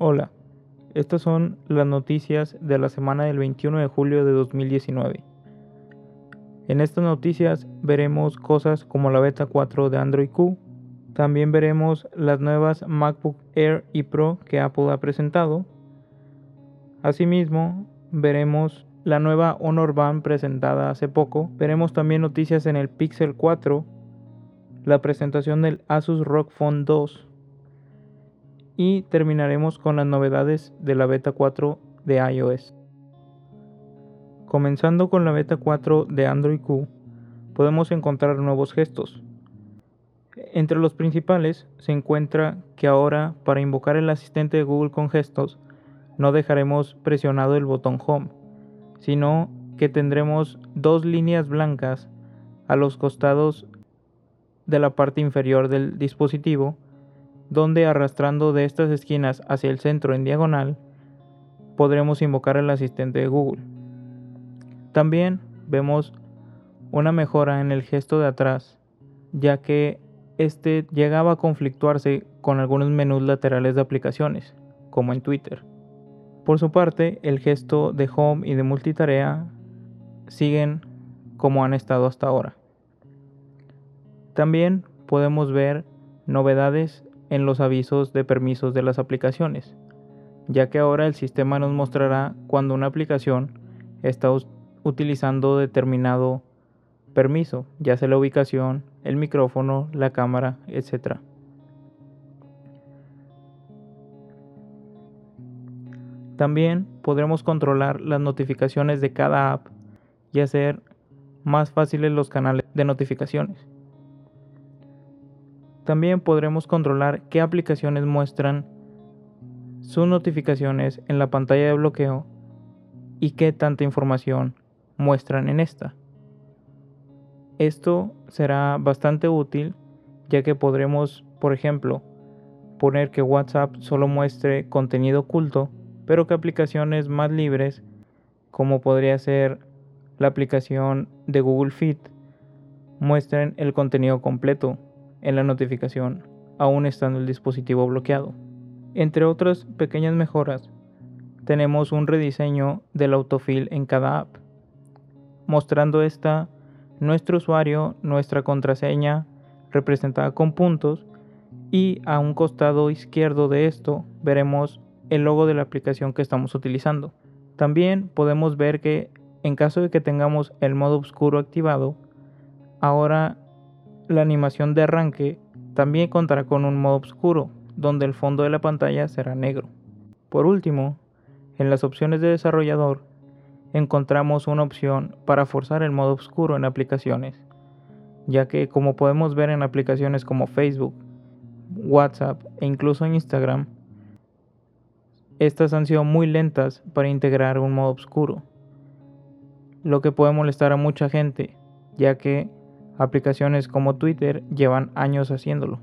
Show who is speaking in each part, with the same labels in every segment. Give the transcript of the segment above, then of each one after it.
Speaker 1: Hola, estas son las noticias de la semana del 21 de julio de 2019. En estas noticias veremos cosas como la beta 4 de Android Q, también veremos las nuevas MacBook Air y Pro que Apple ha presentado. Asimismo, veremos la nueva Honor Band presentada hace poco. Veremos también noticias en el Pixel 4, la presentación del Asus ROG Phone 2 y terminaremos con las novedades de la beta 4 de iOS. Comenzando con la beta 4 de Android Q, podemos encontrar nuevos gestos. Entre los principales se encuentra que ahora para invocar el asistente de Google con gestos no dejaremos presionado el botón Home, sino que tendremos dos líneas blancas a los costados de la parte inferior del dispositivo donde arrastrando de estas esquinas hacia el centro en diagonal podremos invocar al asistente de Google. También vemos una mejora en el gesto de atrás, ya que este llegaba a conflictuarse con algunos menús laterales de aplicaciones, como en Twitter. Por su parte, el gesto de home y de multitarea siguen como han estado hasta ahora. También podemos ver novedades en los avisos de permisos de las aplicaciones, ya que ahora el sistema nos mostrará cuando una aplicación está utilizando determinado permiso, ya sea la ubicación, el micrófono, la cámara, etc. También podremos controlar las notificaciones de cada app y hacer más fáciles los canales de notificaciones. También podremos controlar qué aplicaciones muestran sus notificaciones en la pantalla de bloqueo y qué tanta información muestran en esta. Esto será bastante útil ya que podremos, por ejemplo, poner que WhatsApp solo muestre contenido oculto, pero que aplicaciones más libres, como podría ser la aplicación de Google Fit, muestren el contenido completo en la notificación, aún estando el dispositivo bloqueado. Entre otras pequeñas mejoras, tenemos un rediseño del autofill en cada app, mostrando esta nuestro usuario, nuestra contraseña representada con puntos y a un costado izquierdo de esto veremos el logo de la aplicación que estamos utilizando. También podemos ver que en caso de que tengamos el modo oscuro activado, ahora la animación de arranque también contará con un modo oscuro, donde el fondo de la pantalla será negro. Por último, en las opciones de desarrollador encontramos una opción para forzar el modo oscuro en aplicaciones, ya que como podemos ver en aplicaciones como Facebook, WhatsApp e incluso Instagram, estas han sido muy lentas para integrar un modo oscuro, lo que puede molestar a mucha gente, ya que Aplicaciones como Twitter llevan años haciéndolo.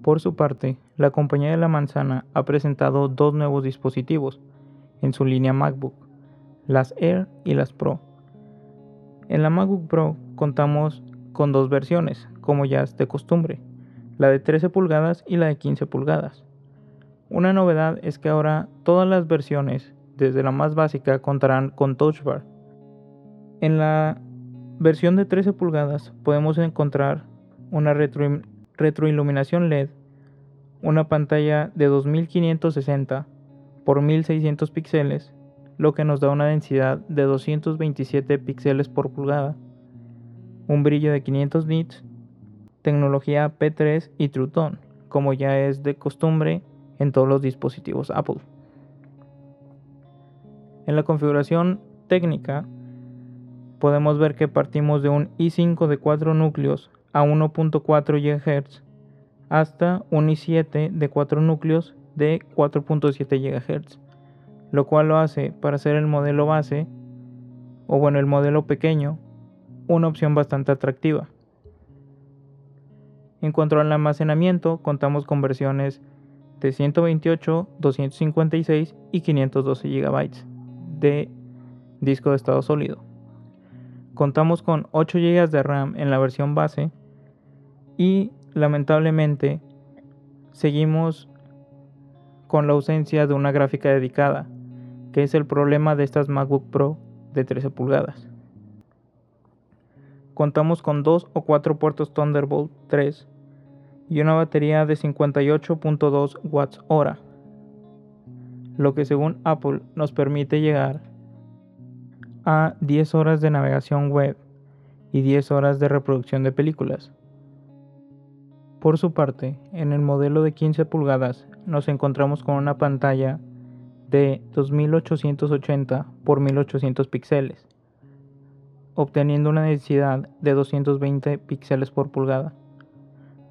Speaker 1: Por su parte, la compañía de la manzana ha presentado dos nuevos dispositivos en su línea MacBook, las Air y las Pro. En la MacBook Pro contamos con dos versiones, como ya es de costumbre, la de 13 pulgadas y la de 15 pulgadas. Una novedad es que ahora todas las versiones, desde la más básica, contarán con Touch Bar. En la versión de 13 pulgadas podemos encontrar una retroiluminación LED, una pantalla de 2560 por 1600 píxeles, lo que nos da una densidad de 227 píxeles por pulgada, un brillo de 500 nits, tecnología P3 y True Tone, como ya es de costumbre en todos los dispositivos Apple. En la configuración técnica podemos ver que partimos de un i5 de 4 núcleos a 1.4 GHz hasta un i7 de 4 núcleos de 4.7 GHz, lo cual lo hace para ser el modelo base, o bueno, el modelo pequeño, una opción bastante atractiva. En cuanto al almacenamiento, contamos con versiones de 128, 256 y 512 GB de disco de estado sólido. Contamos con 8 GB de RAM en la versión base y lamentablemente seguimos con la ausencia de una gráfica dedicada, que es el problema de estas MacBook Pro de 13 pulgadas. Contamos con dos o cuatro puertos Thunderbolt 3 y una batería de 58.2 watts hora, lo que según Apple nos permite llegar a 10 horas de navegación web y 10 horas de reproducción de películas. Por su parte, en el modelo de 15 pulgadas nos encontramos con una pantalla de 2880 x 1800 píxeles, obteniendo una densidad de 220 píxeles por pulgada.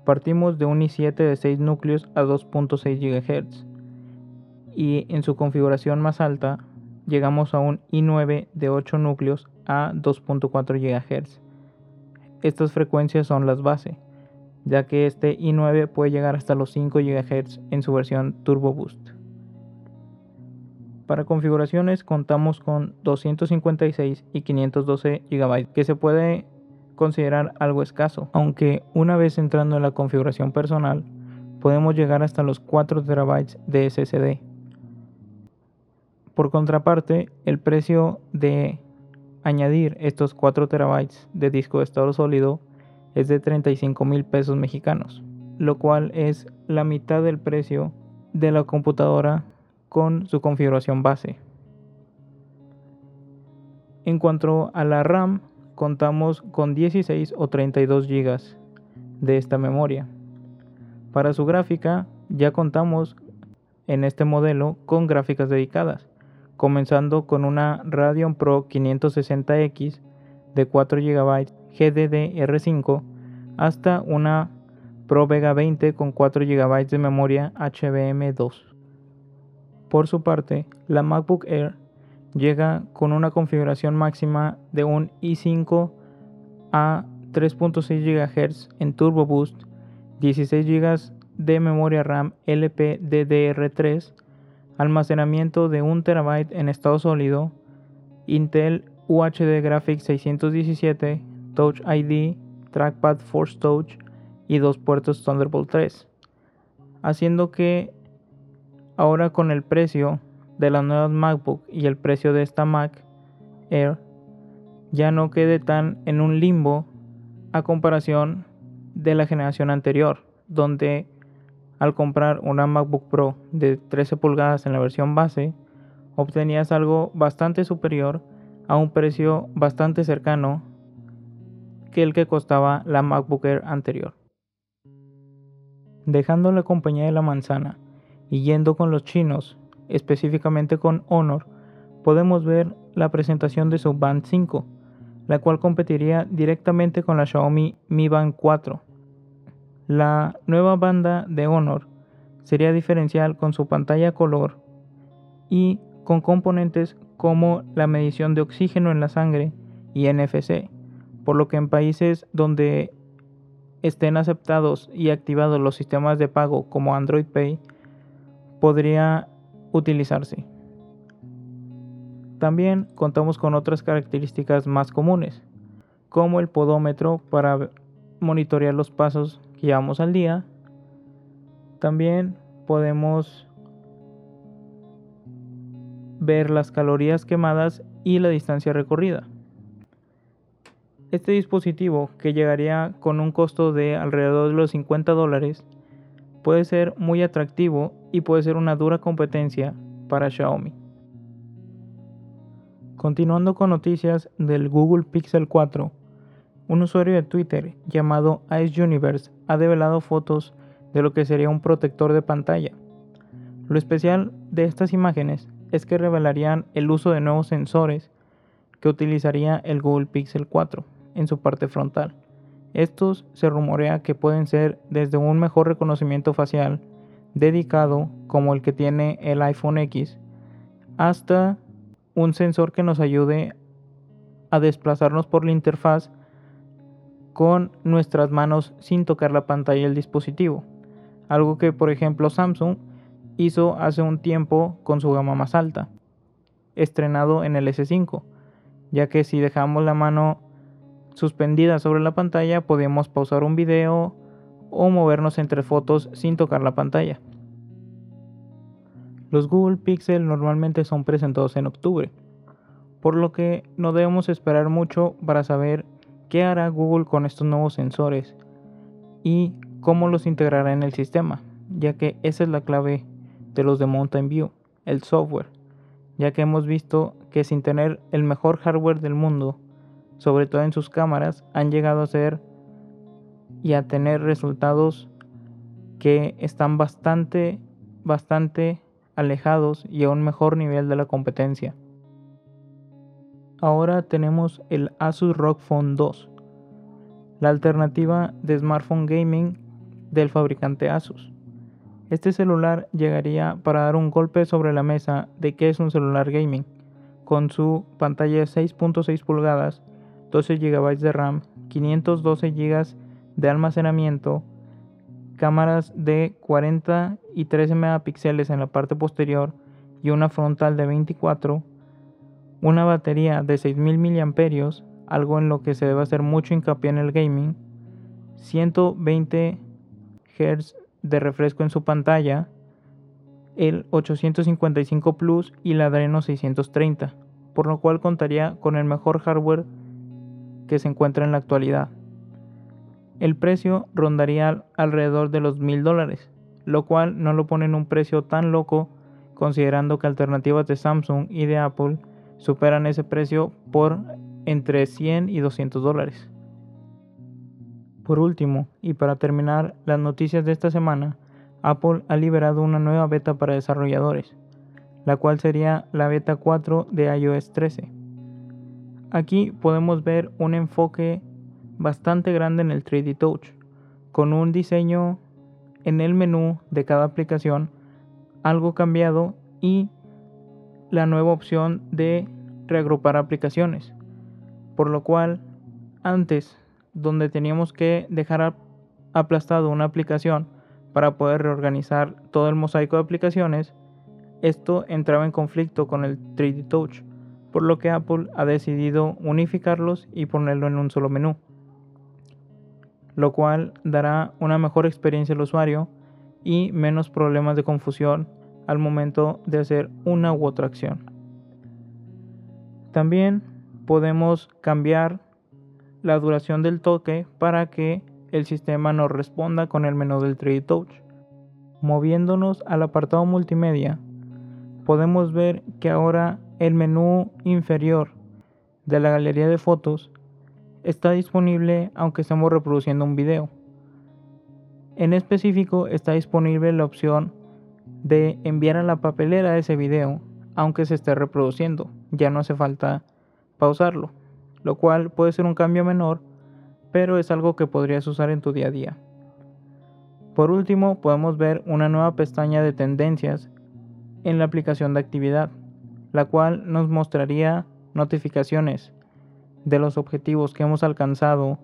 Speaker 1: Partimos de un i7 de 6 núcleos a 2.6 GHz y en su configuración más alta llegamos a un i9 de 8 núcleos a 2.4 GHz. Estas frecuencias son las base, ya que este i9 puede llegar hasta los 5 GHz en su versión Turbo Boost. Para configuraciones contamos con 256 y 512 GB, que se puede considerar algo escaso, aunque una vez entrando en la configuración personal podemos llegar hasta los 4 TB de SSD. Por contraparte, el precio de añadir estos 4 TB de disco de estado sólido es de 35 mil pesos mexicanos, lo cual es la mitad del precio de la computadora con su configuración base. En cuanto a la RAM, contamos con 16 o 32 GB de esta memoria. Para su gráfica, ya contamos en este modelo con gráficas dedicadas, comenzando con una Radeon Pro 560X de 4 GB GDDR5 hasta una Pro Vega 20 con 4 GB de memoria HBM2. Por su parte, la MacBook Air llega con una configuración máxima de un i5 a 3.6 GHz en Turbo Boost, 16 GB de memoria RAM LPDDR3, almacenamiento de 1 TB en estado sólido, Intel UHD Graphics 617, Touch ID, Trackpad Force Touch y dos puertos Thunderbolt 3, haciendo que Ahora con el precio de las nuevas MacBook y el precio de esta Mac Air ya no quede tan en un limbo a comparación de la generación anterior, donde al comprar una MacBook Pro de 13 pulgadas en la versión base, obtenías algo bastante superior a un precio bastante cercano que el que costaba la MacBook Air anterior. Dejando la compañía de la manzana y yendo con los chinos, específicamente con Honor, podemos ver la presentación de su Band 5, la cual competiría directamente con la Xiaomi Mi Band 4. La nueva banda de Honor sería diferencial con su pantalla color y con componentes como la medición de oxígeno en la sangre y NFC, por lo que en países donde estén aceptados y activados los sistemas de pago como Android Pay, podría utilizarse. También contamos con otras características más comunes, como el podómetro para monitorear los pasos que llevamos al día. También podemos ver las calorías quemadas y la distancia recorrida. Este dispositivo, que llegaría con un costo de alrededor de los 50 dólares, puede ser muy atractivo y puede ser una dura competencia para Xiaomi. Continuando con noticias del Google Pixel 4, un usuario de Twitter llamado Ice Universe ha develado fotos de lo que sería un protector de pantalla. Lo especial de estas imágenes es que revelarían el uso de nuevos sensores que utilizaría el Google Pixel 4 en su parte frontal. Estos se rumorea que pueden ser desde un mejor reconocimiento facial dedicado como el que tiene el iPhone X hasta un sensor que nos ayude a desplazarnos por la interfaz con nuestras manos sin tocar la pantalla del dispositivo. Algo que por ejemplo Samsung hizo hace un tiempo con su gama más alta, estrenado en el S5, ya que si dejamos la mano suspendida sobre la pantalla podemos pausar un video o movernos entre fotos sin tocar la pantalla. Los Google Pixel normalmente son presentados en octubre, por lo que no debemos esperar mucho para saber qué hará Google con estos nuevos sensores y cómo los integrará en el sistema, ya que esa es la clave de los de Mountain View, el software, ya que hemos visto que sin tener el mejor hardware del mundo, sobre todo en sus cámaras, han llegado a ser y a tener resultados que están bastante, bastante alejados y a un mejor nivel de la competencia. Ahora tenemos el Asus ROG Phone 2, la alternativa de smartphone gaming del fabricante Asus. Este celular llegaría para dar un golpe sobre la mesa de que es un celular gaming, con su pantalla de 6.6 pulgadas, 12 GB de RAM, 512 GB de almacenamiento, cámaras de 40 y 13 megapíxeles en la parte posterior y una frontal de 24, una batería de 6000 mAh, algo en lo que se debe hacer mucho hincapié en el gaming, 120 Hz de refresco en su pantalla, el 855 Plus y la Adreno 630, por lo cual contaría con el mejor hardware que se encuentra en la actualidad. El precio rondaría alrededor de los mil dólares, lo cual no lo pone en un precio tan loco considerando que alternativas de Samsung y de Apple superan ese precio por entre 100 y 200 dólares. Por último, y para terminar las noticias de esta semana, Apple ha liberado una nueva beta para desarrolladores, la cual sería la beta 4 de iOS 13. Aquí podemos ver un enfoque bastante grande en el 3D Touch, con un diseño en el menú de cada aplicación algo cambiado y la nueva opción de reagrupar aplicaciones. Por lo cual, antes, donde teníamos que dejar aplastado una aplicación para poder reorganizar todo el mosaico de aplicaciones, esto entraba en conflicto con el 3D Touch, por lo que Apple ha decidido unificarlos y ponerlo en un solo menú lo cual dará una mejor experiencia al usuario y menos problemas de confusión al momento de hacer una u otra acción. También podemos cambiar la duración del toque para que el sistema nos responda con el menú del 3D Touch. Moviéndonos al apartado multimedia, podemos ver que ahora el menú inferior de la galería de fotos está disponible aunque estemos reproduciendo un video. En específico está disponible la opción de enviar a la papelera ese video aunque se esté reproduciendo. Ya no hace falta pausarlo, lo cual puede ser un cambio menor, pero es algo que podrías usar en tu día a día. Por último, podemos ver una nueva pestaña de tendencias en la aplicación de actividad, la cual nos mostraría notificaciones de los objetivos que hemos alcanzado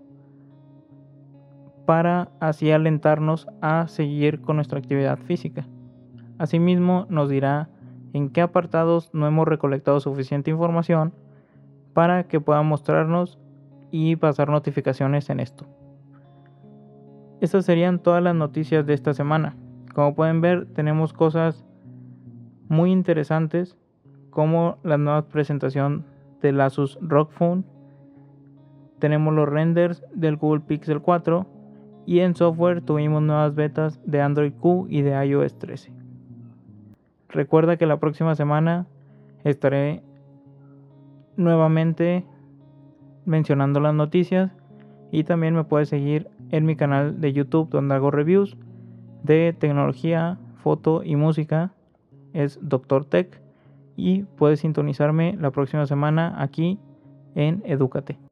Speaker 1: para así alentarnos a seguir con nuestra actividad física. Asimismo, nos dirá en qué apartados no hemos recolectado suficiente información para que pueda mostrarnos y pasar notificaciones en esto. Estas serían todas las noticias de esta semana. Como pueden ver, tenemos cosas muy interesantes como la nueva presentación del Asus ROG Phone tenemos los renders del Google Pixel 4 y en software tuvimos nuevas betas de Android Q y de iOS 13. Recuerda que la próxima semana estaré nuevamente mencionando las noticias y también me puedes seguir en mi canal de YouTube donde hago reviews de tecnología, foto y música. Es Doctor Tech y puedes sintonizarme la próxima semana aquí en Educate.